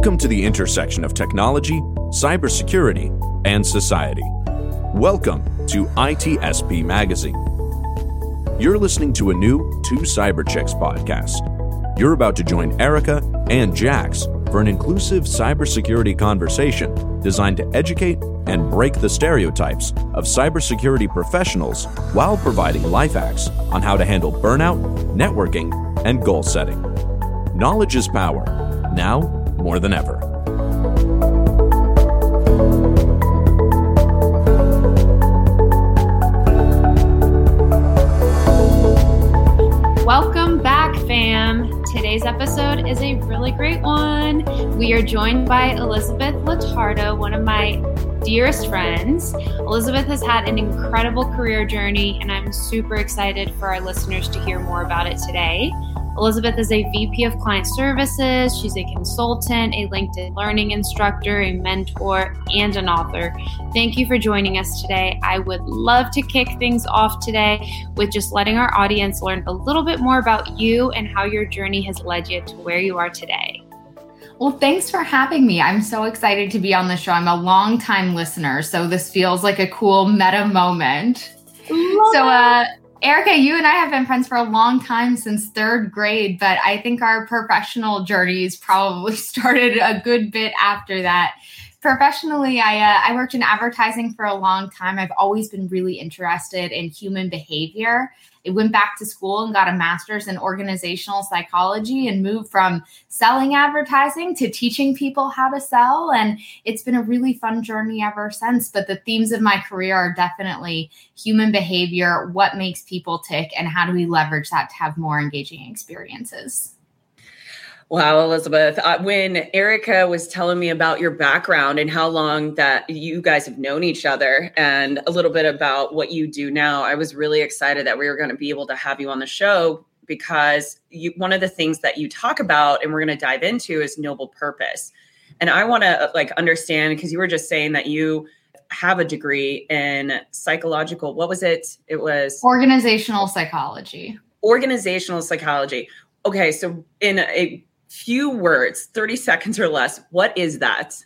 Welcome to the intersection of technology, cybersecurity, and society. Welcome to ITSP Magazine. You're listening to a new Two Cyber Chicks podcast. You're about to join Erika and Jax for an inclusive cybersecurity conversation designed to educate and break the stereotypes of cybersecurity professionals while providing life hacks on how to handle burnout, networking, and goal setting. Knowledge is power, now more than ever. Welcome back, fam. Today's episode is a really great one. We are joined by Elizabeth Lotardo, one of my dearest friends. Elizabeth has had an incredible career journey, and I'm super excited for our listeners to hear more about it today. Elizabeth is a VP of Client Services. She's a consultant, a LinkedIn learning instructor, a mentor, and an author. Thank you for joining us today. I would love to kick things off today with just letting our audience learn a little bit more about you and how your journey has led you to where you are today. Well, thanks for having me. I'm so excited to be on the show. I'm a long-time listener, so this feels like a cool meta moment. Love so, uh, Erika, you and I have been friends for a long time since third grade, but I think our professional journeys probably started a good bit after that. Professionally, I uh, I worked in advertising for a long time. I've always been really interested in human behavior I went back to school and got a master's in organizational psychology and moved from selling advertising to teaching people how to sell. And it's been a really fun journey ever since. But the themes of my career are definitely human behavior, what makes people tick, and how do we leverage that to have more engaging experiences. Wow, Elizabeth. Uh, when Erika was telling me about your background and how long that you guys have known each other and a little bit about what you do now, I was really excited that we were going to be able to have you on the show because you, one of the things that you talk about and we're going to dive into is noble purpose. And I want to like understand because you were just saying that you have a degree in psychological what was it? It was organizational psychology. Organizational psychology. Okay, so in a few words, 30 seconds or less, what is that?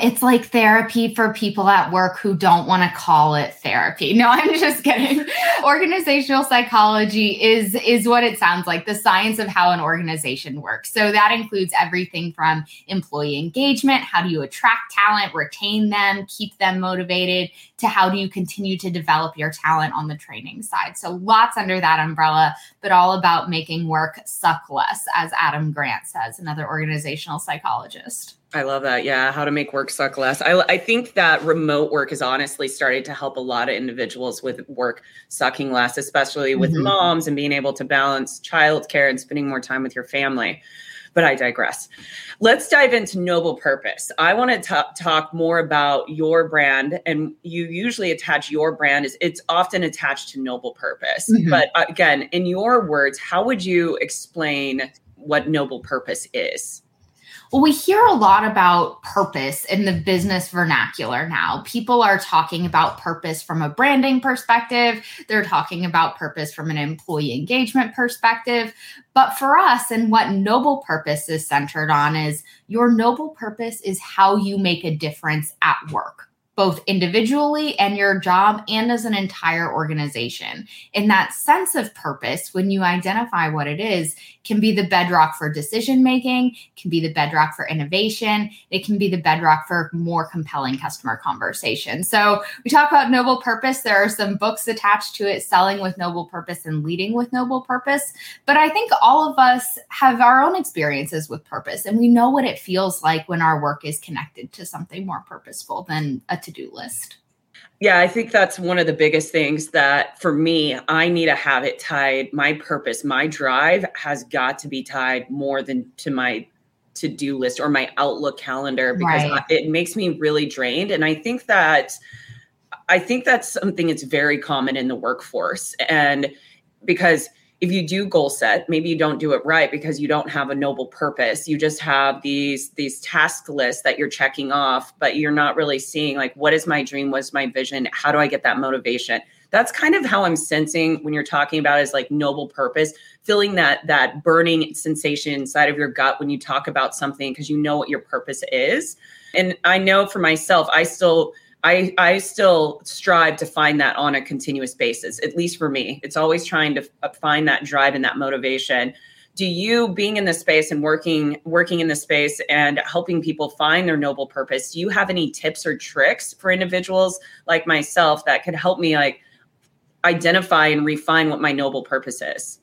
It's like therapy for people at work who don't want to call it therapy. No, I'm just kidding. Organizational psychology is is what it sounds like, the science of how an organization works. So that includes everything from employee engagement, how do you attract talent, retain them, keep them motivated, to how do you continue to develop your talent on the training side. So lots under that umbrella, but all about making work suck less as Adam Grant says, another organizational psychologist. I love that. Yeah. How to make work suck less. I, I think that remote work is honestly starting to help a lot of individuals with work sucking less, especially with mm-hmm. moms and being able to balance childcare and spending more time with your family. But I digress. Let's dive into Noble Purpose. I want to t- talk more about your brand, and you usually attach your brand is it's often attached to Noble Purpose. Mm-hmm. But uh, again, in your words, how would you explain what Noble Purpose is? Well, we hear a lot about purpose in the business vernacular now. People are talking about purpose from a branding perspective, they're talking about purpose from an employee engagement perspective. But for us, and what noble purpose is centered on is your noble purpose is how you make a difference at work both individually and your job and as an entire organization. And that sense of purpose, when you identify what it is, can be the bedrock for decision making, can be the bedrock for innovation, it can be the bedrock for more compelling customer conversation. So we talk about noble purpose. There are some books attached to it, Selling with Noble Purpose and Leading with Noble Purpose. But I think all of us have our own experiences with purpose, and we know what it feels like when our work is connected to something more purposeful than a to do list. Yeah, I think that's one of the biggest things that for me, I need to have it tied. My purpose, my drive has got to be tied more than to my to do list or my Outlook calendar because right. it makes me really drained. And I think that I think that's something that's very common in the workforce. And because if you do goal set maybe you don't do it right because you don't have a noble purpose. You just have these these task lists that you're checking off but you're not really seeing like what is my dream? What's my vision? How do i get that motivation? That's kind of how i'm sensing when you're talking about is like noble purpose feeling that that burning sensation inside of your gut when you talk about something because you know what your purpose is. And i know for myself i still I, I still strive to find that on a continuous basis, at least for me. It's always trying to find that drive and that motivation do you being in this space and working working in this space and helping people find their noble purpose do you have any tips or tricks for individuals like myself that could help me like identify and refine what my noble purpose is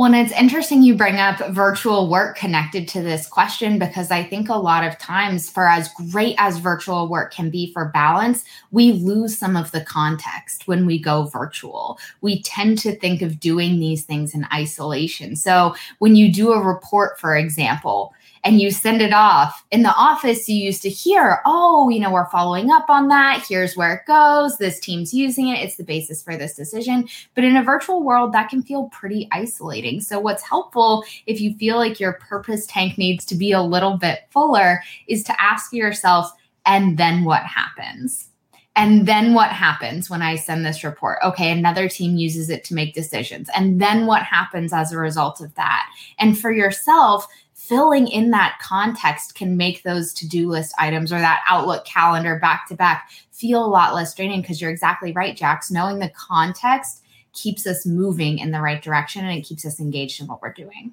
well, and it's interesting you bring up virtual work connected to this question because I think a lot of times, for as great as virtual work can be for balance, we lose some of the context when we go virtual. We tend to think of doing these things in isolation. So, when you do a report, for example, and you send it off. In the office, you used to hear, oh, you know, we're following up on that. Here's where it goes. This team's using it. It's the basis for this decision. But in a virtual world, that can feel pretty isolating. So, what's helpful if you feel like your purpose tank needs to be a little bit fuller is to ask yourself, and then what happens? And then what happens when I send this report? Okay, another team uses it to make decisions. And then what happens as a result of that? And for yourself, filling in that context can make those to-do list items or that outlook calendar back to back feel a lot less draining because you're exactly right jax. Knowing the context keeps us moving in the right direction and it keeps us engaged in what we're doing.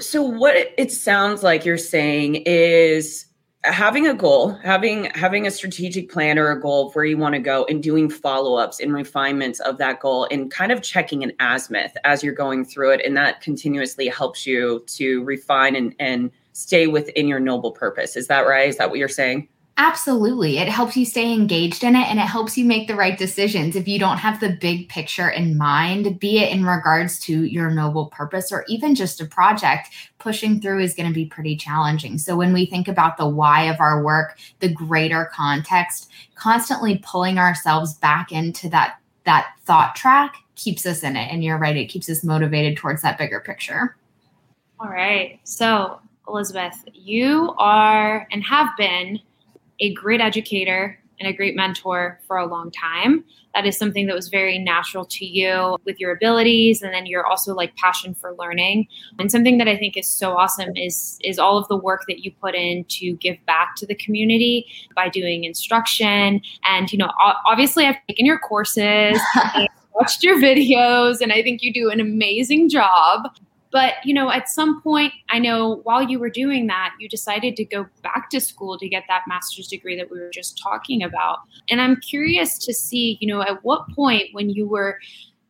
So what it sounds like you're saying is having a goal having having a strategic plan or a goal of where you want to go and doing follow-ups and refinements of that goal and kind of checking an azimuth as you're going through it. And that continuously helps you to refine and and stay within your noble purpose. Is that right? Is that what you're saying Absolutely. It helps you stay engaged in it and it helps you make the right decisions. If you don't have the big picture in mind, be it in regards to your noble purpose or even just a project, pushing through is going to be pretty challenging. So, when we think about the why of our work, the greater context, constantly pulling ourselves back into that, that thought track keeps us in it. And you're right, it keeps us motivated towards that bigger picture. All right. So, Elizabeth, you are and have been a great educator and a great mentor for a long time. That is something that was very natural to you with your abilities and then you're also like passion for learning. And something that I think is so awesome is is all of the work that you put in to give back to the community by doing instruction and you know obviously I've taken your courses watched your videos and I think you do an amazing job. But, you know, at some point, I know while you were doing that, you decided to go back to school to get that master's degree that we were just talking about. And I'm curious to see, you know, at what point when you were,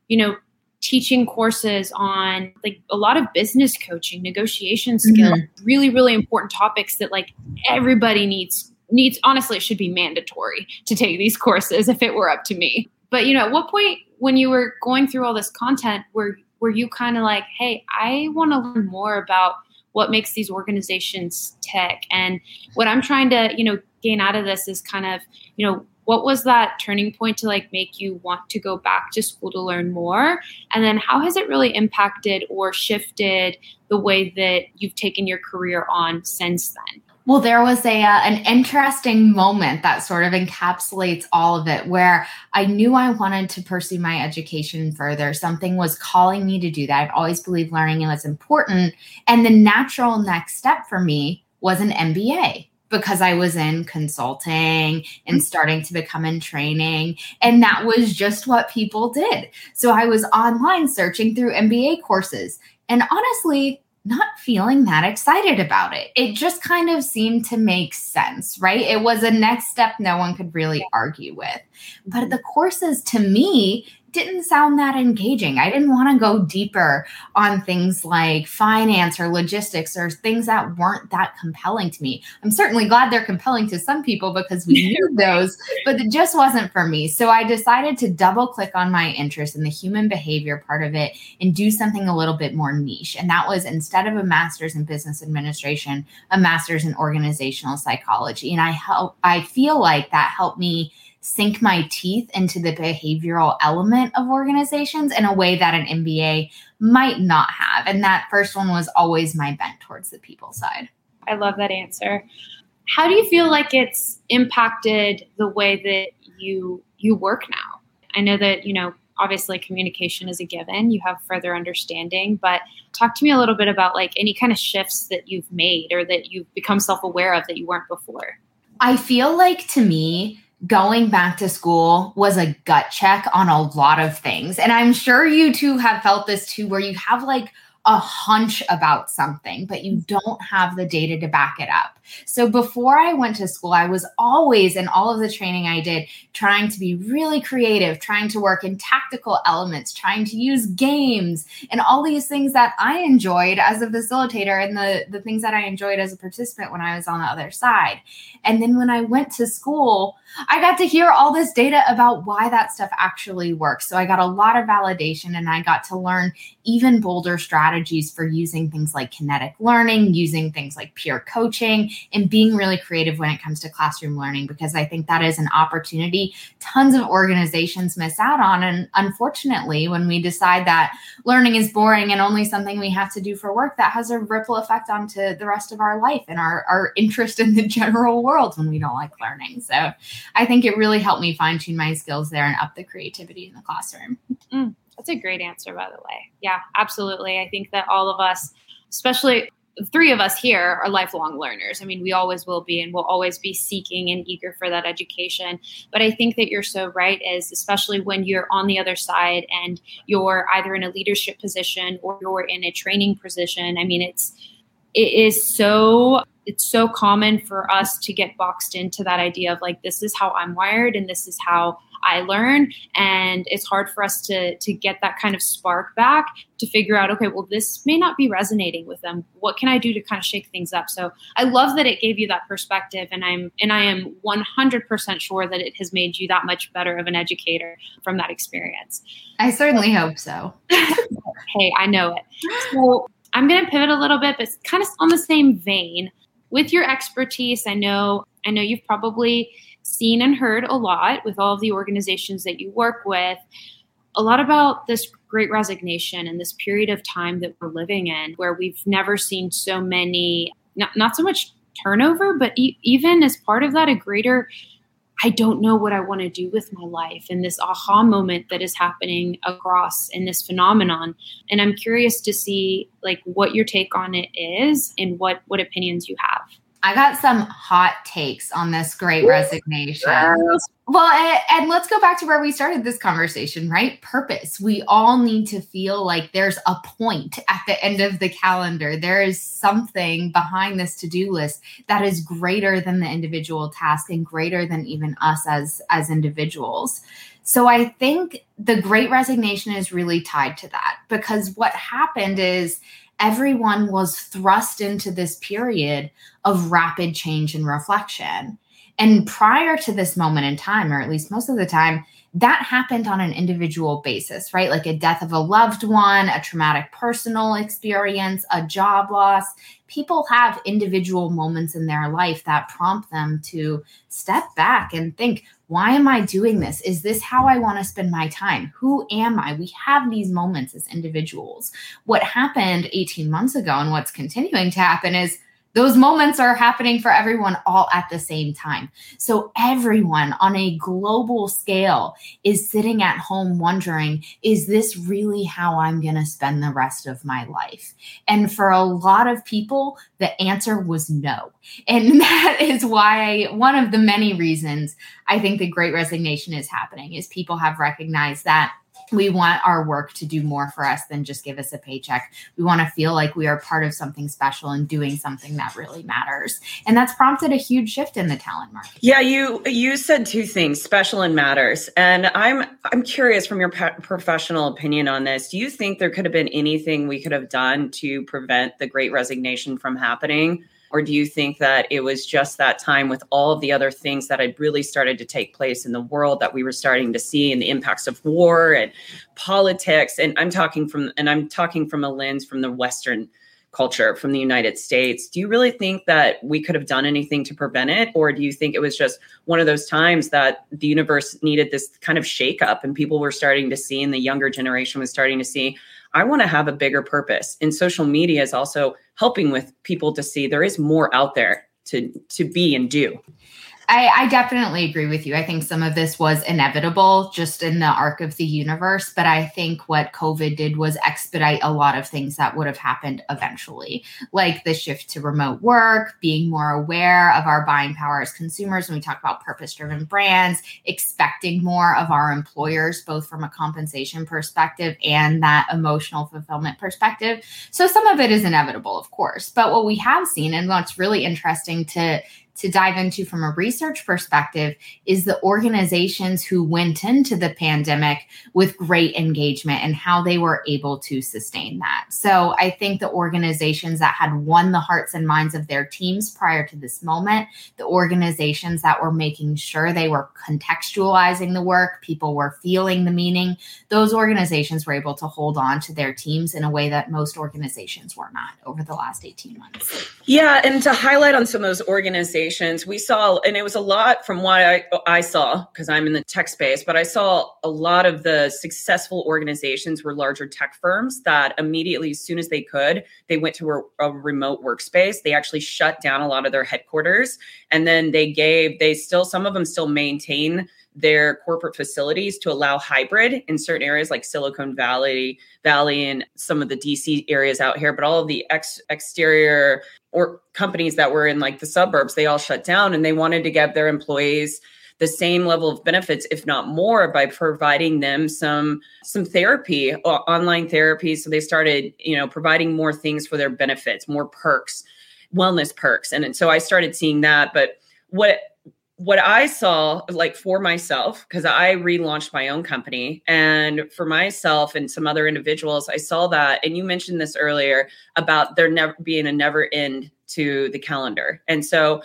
you know, teaching courses on like a lot of business coaching, negotiation skills, mm-hmm. really, really important topics that like everybody needs needs honestly it should be mandatory to take these courses if it were up to me. But you know, at what point when you were going through all this content were were you kind of like, hey, I want to learn more about what makes these organizations tick? And what I'm trying to, you know, gain out of this is kind of, you know, what was that turning point to like make you want to go back to school to learn more and then how has it really impacted or shifted the way that you've taken your career on since then well, there was a uh, an interesting moment that sort of encapsulates all of it where I knew I wanted to pursue my education further. Something was calling me to do that. I've always believed learning was important, and the natural next step for me was an MBA because I was in consulting and starting to become in training. And that was just what people did. So I was online searching through MBA courses. And honestly, not feeling that excited about it. It just kind of seemed to make sense, right? It was a next step no one could really argue with. But mm-hmm. the courses to me didn't sound that engaging. I didn't want to go deeper on things like finance or logistics or things that weren't that compelling to me. I'm certainly glad they're compelling to some people because we need those, but it just wasn't for me. So I decided to double click on my interest in the human behavior part of it and do something a little bit more niche. And that was instead of a master's in business administration, a master's in organizational psychology. And I help I feel like that helped me sink my teeth into the behavioral element of organizations in a way that an MBA might not have. And that first one was always my bent towards the people side. I love that answer. How do you feel like it's impacted the way that you you work now? I know that, you know, obviously communication is a given you have further understanding but talk to me a little bit about like any kind of shifts that you've made or that you've become self-aware of that you weren't before i feel like to me going back to school was a gut check on a lot of things and i'm sure you two have felt this too where you have like a hunch about something, but you don't have the data to back it up. So before I went to school, I was always in all of the training I did trying to be really creative, trying to work in tactical elements, trying to use games and all these things that I enjoyed as a facilitator and the, the things that I enjoyed as a participant when I was on the other side. And then when I went to school, I got to hear all this data about why that stuff actually works. So I got a lot of validation and I got to learn even bolder strategies for using things like kinetic learning, using things like peer coaching, and being really creative when it comes to classroom learning, because I think that is an opportunity tons of organizations miss out on. And unfortunately, when we decide that learning is boring and only something we have to do for work, that has a ripple effect onto the rest of our life and our, our interest in the general world when we don't like learning. So I think it really helped me fine tune my skills there and up the creativity in the classroom. Mm, that's a great answer, by the way. Yeah, absolutely. I think that all of us, especially three of us here are lifelong learners. I mean, we always will be and we'll always be seeking and eager for that education. But I think that you're so right is especially when you're on the other side and you're either in a leadership position or you're in a training position. I mean, it's it is so it's so common for us to get boxed into that idea of like this is how I'm wired and this is how I learn. And it's hard for us to to get that kind of spark back to figure out okay well this may not be resonating with them. What can I do to kind of shake things up? So I love that it gave you that perspective and I'm and I am 100% sure that it has made you that much better of an educator from that experience. I certainly hope so. Hey I know it. So I'm going to pivot a little bit but kind of on the same vein with your expertise, I know I know you've probably seen and heard a lot with all of the organizations that you work with, a lot about this great resignation and this period of time that we're living in where we've never seen so many not, not so much turnover, but e- even as part of that, a greater I don't know what I want to do with my life and this aha moment that is happening across in this phenomenon. And I'm curious to see like what your take on it is and what what opinions you have. I got some hot takes on this great resignation. Well, and, and, let's go back to where we started this conversation, right? Purpose. We all need to feel like there's a point at the end of the calendar. There is something behind this to-do list that is greater than the individual task and greater than even us as as individuals. So I think the great resignation is really tied to that because what happened is everyone was thrust into this period of rapid change and reflection. And prior to this moment in time, or at least most of the time, that happened on an individual basis, right? Like a death of a loved one, a traumatic personal experience, a job loss. People have individual moments in their life that prompt them to step back and think, why am I doing this? Is this how I want to spend my time? Who am I? We have these moments as individuals. What happened 18 months ago and what's continuing to happen is those moments are happening for everyone all at the same time. So everyone on a global scale is sitting at home wondering, is this really how I'm going to spend the rest of my life? And for a lot of people, the answer was no. And that is why one of the many reasons I think the great resignation is happening is people have recognized that we want our work to do more for us than just give us a paycheck. We want to feel like we are part of something special and doing something that really matters. And that's prompted a huge shift in the talent market. Yeah, you you said two things, special and matters. And I'm I'm curious from your professional opinion on this. Do you think there could have been anything we could have done to prevent the great resignation from happening? Or do you think that it was just that time with all of the other things that had really started to take place in the world that we were starting to see and the impacts of war and politics? And I'm talking from and I'm talking from a lens from the Western culture from the United States. Do you really think that we could have done anything to prevent it? Or do you think it was just one of those times that the universe needed this kind of shakeup and people were starting to see, and the younger generation was starting to see, I want to have a bigger purpose. And social media is also helping with people to see there is more out there to to be and do. I, I, definitely agree with you. I think some of this was inevitable just in the arc of the universe. But I think what COVID did was expedite a lot of things that would have happened eventually, like the shift to remote work, being more aware of our buying power as consumers when we talk about purpose driven brands, expecting more of our employers, both from a compensation perspective and that emotional fulfillment perspective. So some of it is inevitable, of course. But what we have seen and what's really interesting to to dive into from a research perspective is the organizations who went into the pandemic with great engagement and how they were able to sustain that. So I think the organizations that had won the hearts and minds of their teams prior to this moment, the organizations that were making sure they were contextualizing the work, people were feeling the meaning, those organizations were able to hold on to their teams in a way that most organizations were not over the last 18 months. Yeah, and to highlight on some of those organizations organizations we saw and it was a lot from what i, I saw because i'm in the tech space but i saw a lot of the successful organizations were larger tech firms that immediately as soon as they could they went to a, a remote workspace. They actually shut down a lot of their headquarters and then they gave they still some of them still maintain their corporate facilities to allow hybrid in certain areas like Silicon Valley, Valley, and some of the DC areas out here. But all of the ex- exterior or companies that were in like the suburbs, they all shut down, and they wanted to give their employees the same level of benefits if not more by providing them some some therapy online therapy so they started you know providing more things for their benefits more perks wellness perks and, and so i started seeing that but what what I saw, like for myself, because I relaunched my own company, and for myself and some other individuals, I saw that. And you mentioned this earlier about there never being a never end to the calendar. And so,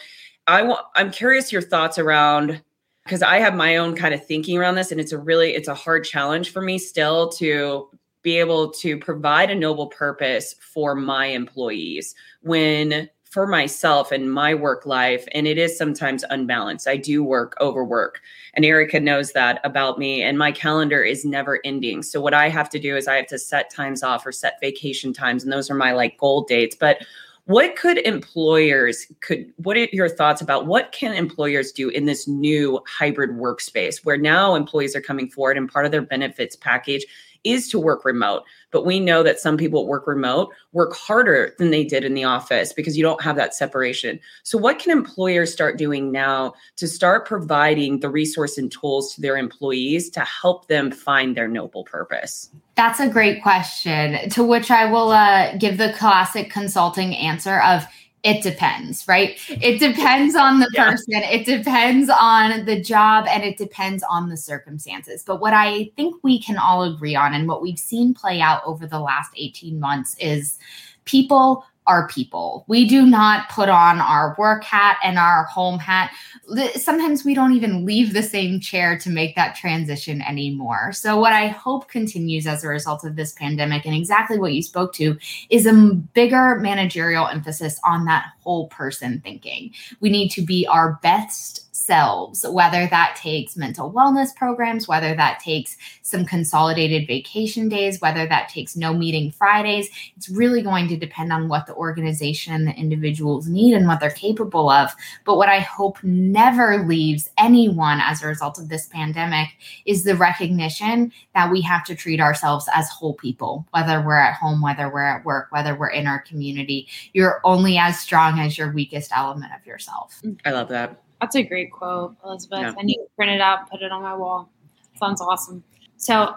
I want. I'm curious your thoughts around because I have my own kind of thinking around this, and it's a really it's a hard challenge for me still to be able to provide a noble purpose for my employees when for myself and my work life and it is sometimes unbalanced. I do work overwork and erica knows that about me and my calendar is never ending. So what i have to do is i have to set times off or set vacation times and those are my like goal dates. But what could employers could what are your thoughts about what can employers do in this new hybrid workspace where now employees are coming forward and part of their benefits package is to work remote. But we know that some people work remote work harder than they did in the office because you don't have that separation. So, what can employers start doing now to start providing the resource and tools to their employees to help them find their noble purpose? That's a great question, to which I will uh, give the classic consulting answer of it depends, right? It depends on the yeah. person, it depends on the job, and it depends on the circumstances. But what I think we can all agree on, and what we've seen play out over the last 18 months, is people are people. We do not put on our work hat and our home hat. Sometimes we don't even leave the same chair to make that transition anymore. So, what I hope continues as a result of this pandemic, and exactly what you spoke to, is a bigger managerial emphasis on that whole person thinking. We need to be our best selves, whether that takes mental wellness programs, whether that takes some consolidated vacation days, whether that takes no meeting Fridays. It's really going to depend on what the organization and the individuals need and what they're capable of. But what I hope never leaves anyone as a result of this pandemic is the recognition that we have to treat ourselves as whole people, whether we're at home, whether we're at work, whether we're in our community. You're only as strong as your weakest element of yourself. I love that. That's a great quote, Elizabeth. Yeah. I need to print it out, put it on my wall. Sounds awesome. So,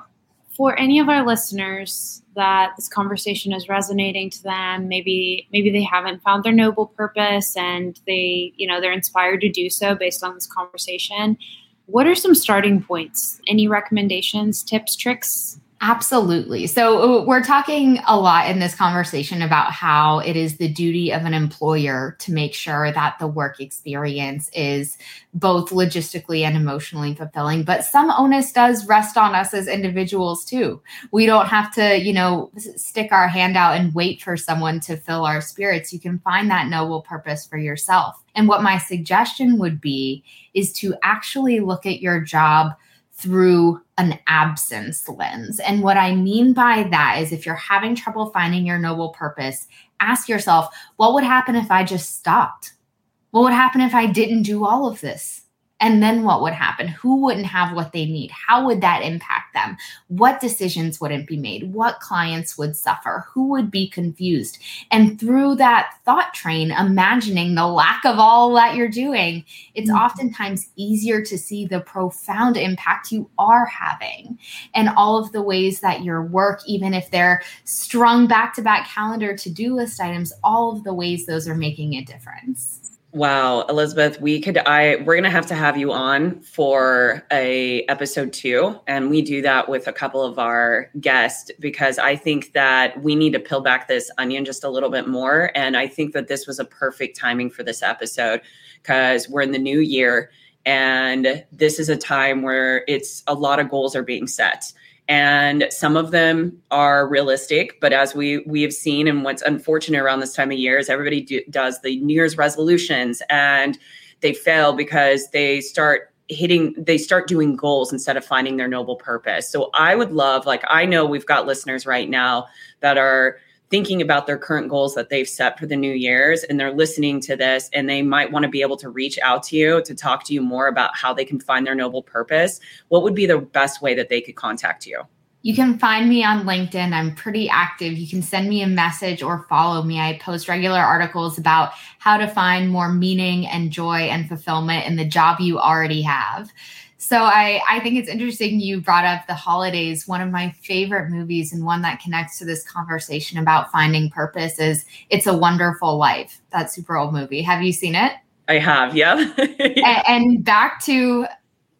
for any of our listeners that this conversation is resonating to them, maybe maybe they haven't found their noble purpose and they, you know, they're inspired to do so based on this conversation. What are some starting points? Any recommendations, tips, tricks Absolutely. So, uh, we're talking a lot in this conversation about how it is the duty of an employer to make sure that the work experience is both logistically and emotionally fulfilling. But some onus does rest on us as individuals too. We don't have to, you know, stick our hand out and wait for someone to fill our spirits. You can find that noble purpose for yourself. And what my suggestion would be is to actually look at your job through an absence lens. And what I mean by that is if you're having trouble finding your noble purpose, ask yourself, what would happen if I just stopped? what would happen if I didn't do all of this? And then what would happen? Who wouldn't have what they need? How would that impact them? What decisions wouldn't be made? What clients would suffer? Who would be confused? And through that thought train, imagining the lack of all that you're doing, it's mm-hmm. oftentimes easier to see the profound impact you are having and all of the ways that your work, even if they're strung back to back calendar to do list items, all of the ways those are making a difference. Wow, Elizabeth, we could I we're going to have to have you on for a episode 2 and we do that with a couple of our guests because I think that we need to peel back this onion just a little bit more and I think that this was a perfect timing for this episode cuz we're in the new year and this is a time where it's a lot of goals are being set and some of them are realistic but as we we have seen and what's unfortunate around this time of year is everybody do, does the new year's resolutions and they fail because they start hitting they start doing goals instead of finding their noble purpose. So i would love like i know we've got listeners right now that are thinking about their current goals that they've set for the new year's and they're listening to this and they might want to be able to reach out to you to talk to you more about how they can find their noble purpose what would be the best way that they could contact you you can find me on LinkedIn. I'm pretty active. You can send me a message or follow me. I post regular articles about how to find more meaning and joy and fulfillment in the job you already have. So I, I think it's interesting you brought up the holidays. One of my favorite movies and one that connects to this conversation about finding purpose is It's a Wonderful Life, that super old movie. Have you seen it? I have, yeah. and, and back to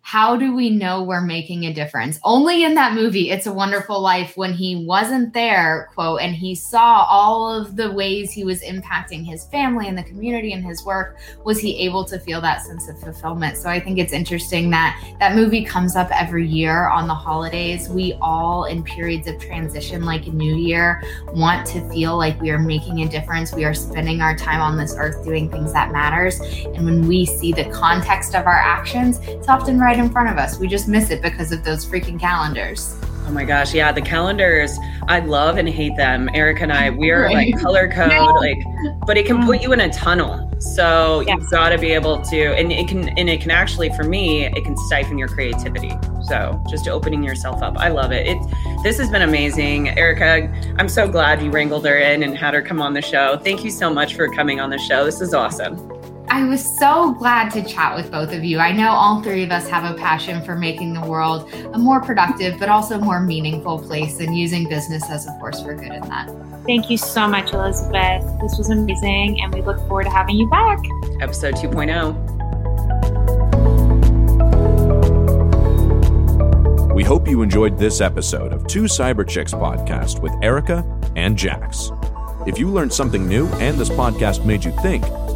how do we know we're making a difference? Only in that movie, It's a Wonderful Life, when he wasn't there, quote, and he saw all of the ways he was impacting his family and the community and his work, was he able to feel that sense of fulfillment. So I think it's interesting that that movie comes up every year on the holidays. We all, in periods of transition like new year, want to feel like we are making a difference. We are spending our time on this earth doing things that matters. And when we see the context of our actions, it's often right right in front of us. We just miss it because of those freaking calendars. Oh my gosh, yeah, the calendars. I love and hate them. Eric and I, we are right. like color code, like, but it can put you in a tunnel. So yeah. you've got to be able to, and it can, and it can actually, for me, it can stifle your creativity. So just opening yourself up. I love it. It, this has been amazing, Erika. I'm so glad you wrangled her in and had her come on the show. Thank you so much for coming on the show. This is awesome. I was so glad to chat with both of you. I know all three of us have a passion for making the world a more productive, but also more meaningful place and using business as a force for good in that. Thank you so much, Elizabeth. This was amazing, and we look forward to having you back. Episode 2.0. We hope you enjoyed this episode of Two Cyber Chicks podcast with Erika and Jax. If you learned something new and this podcast made you think,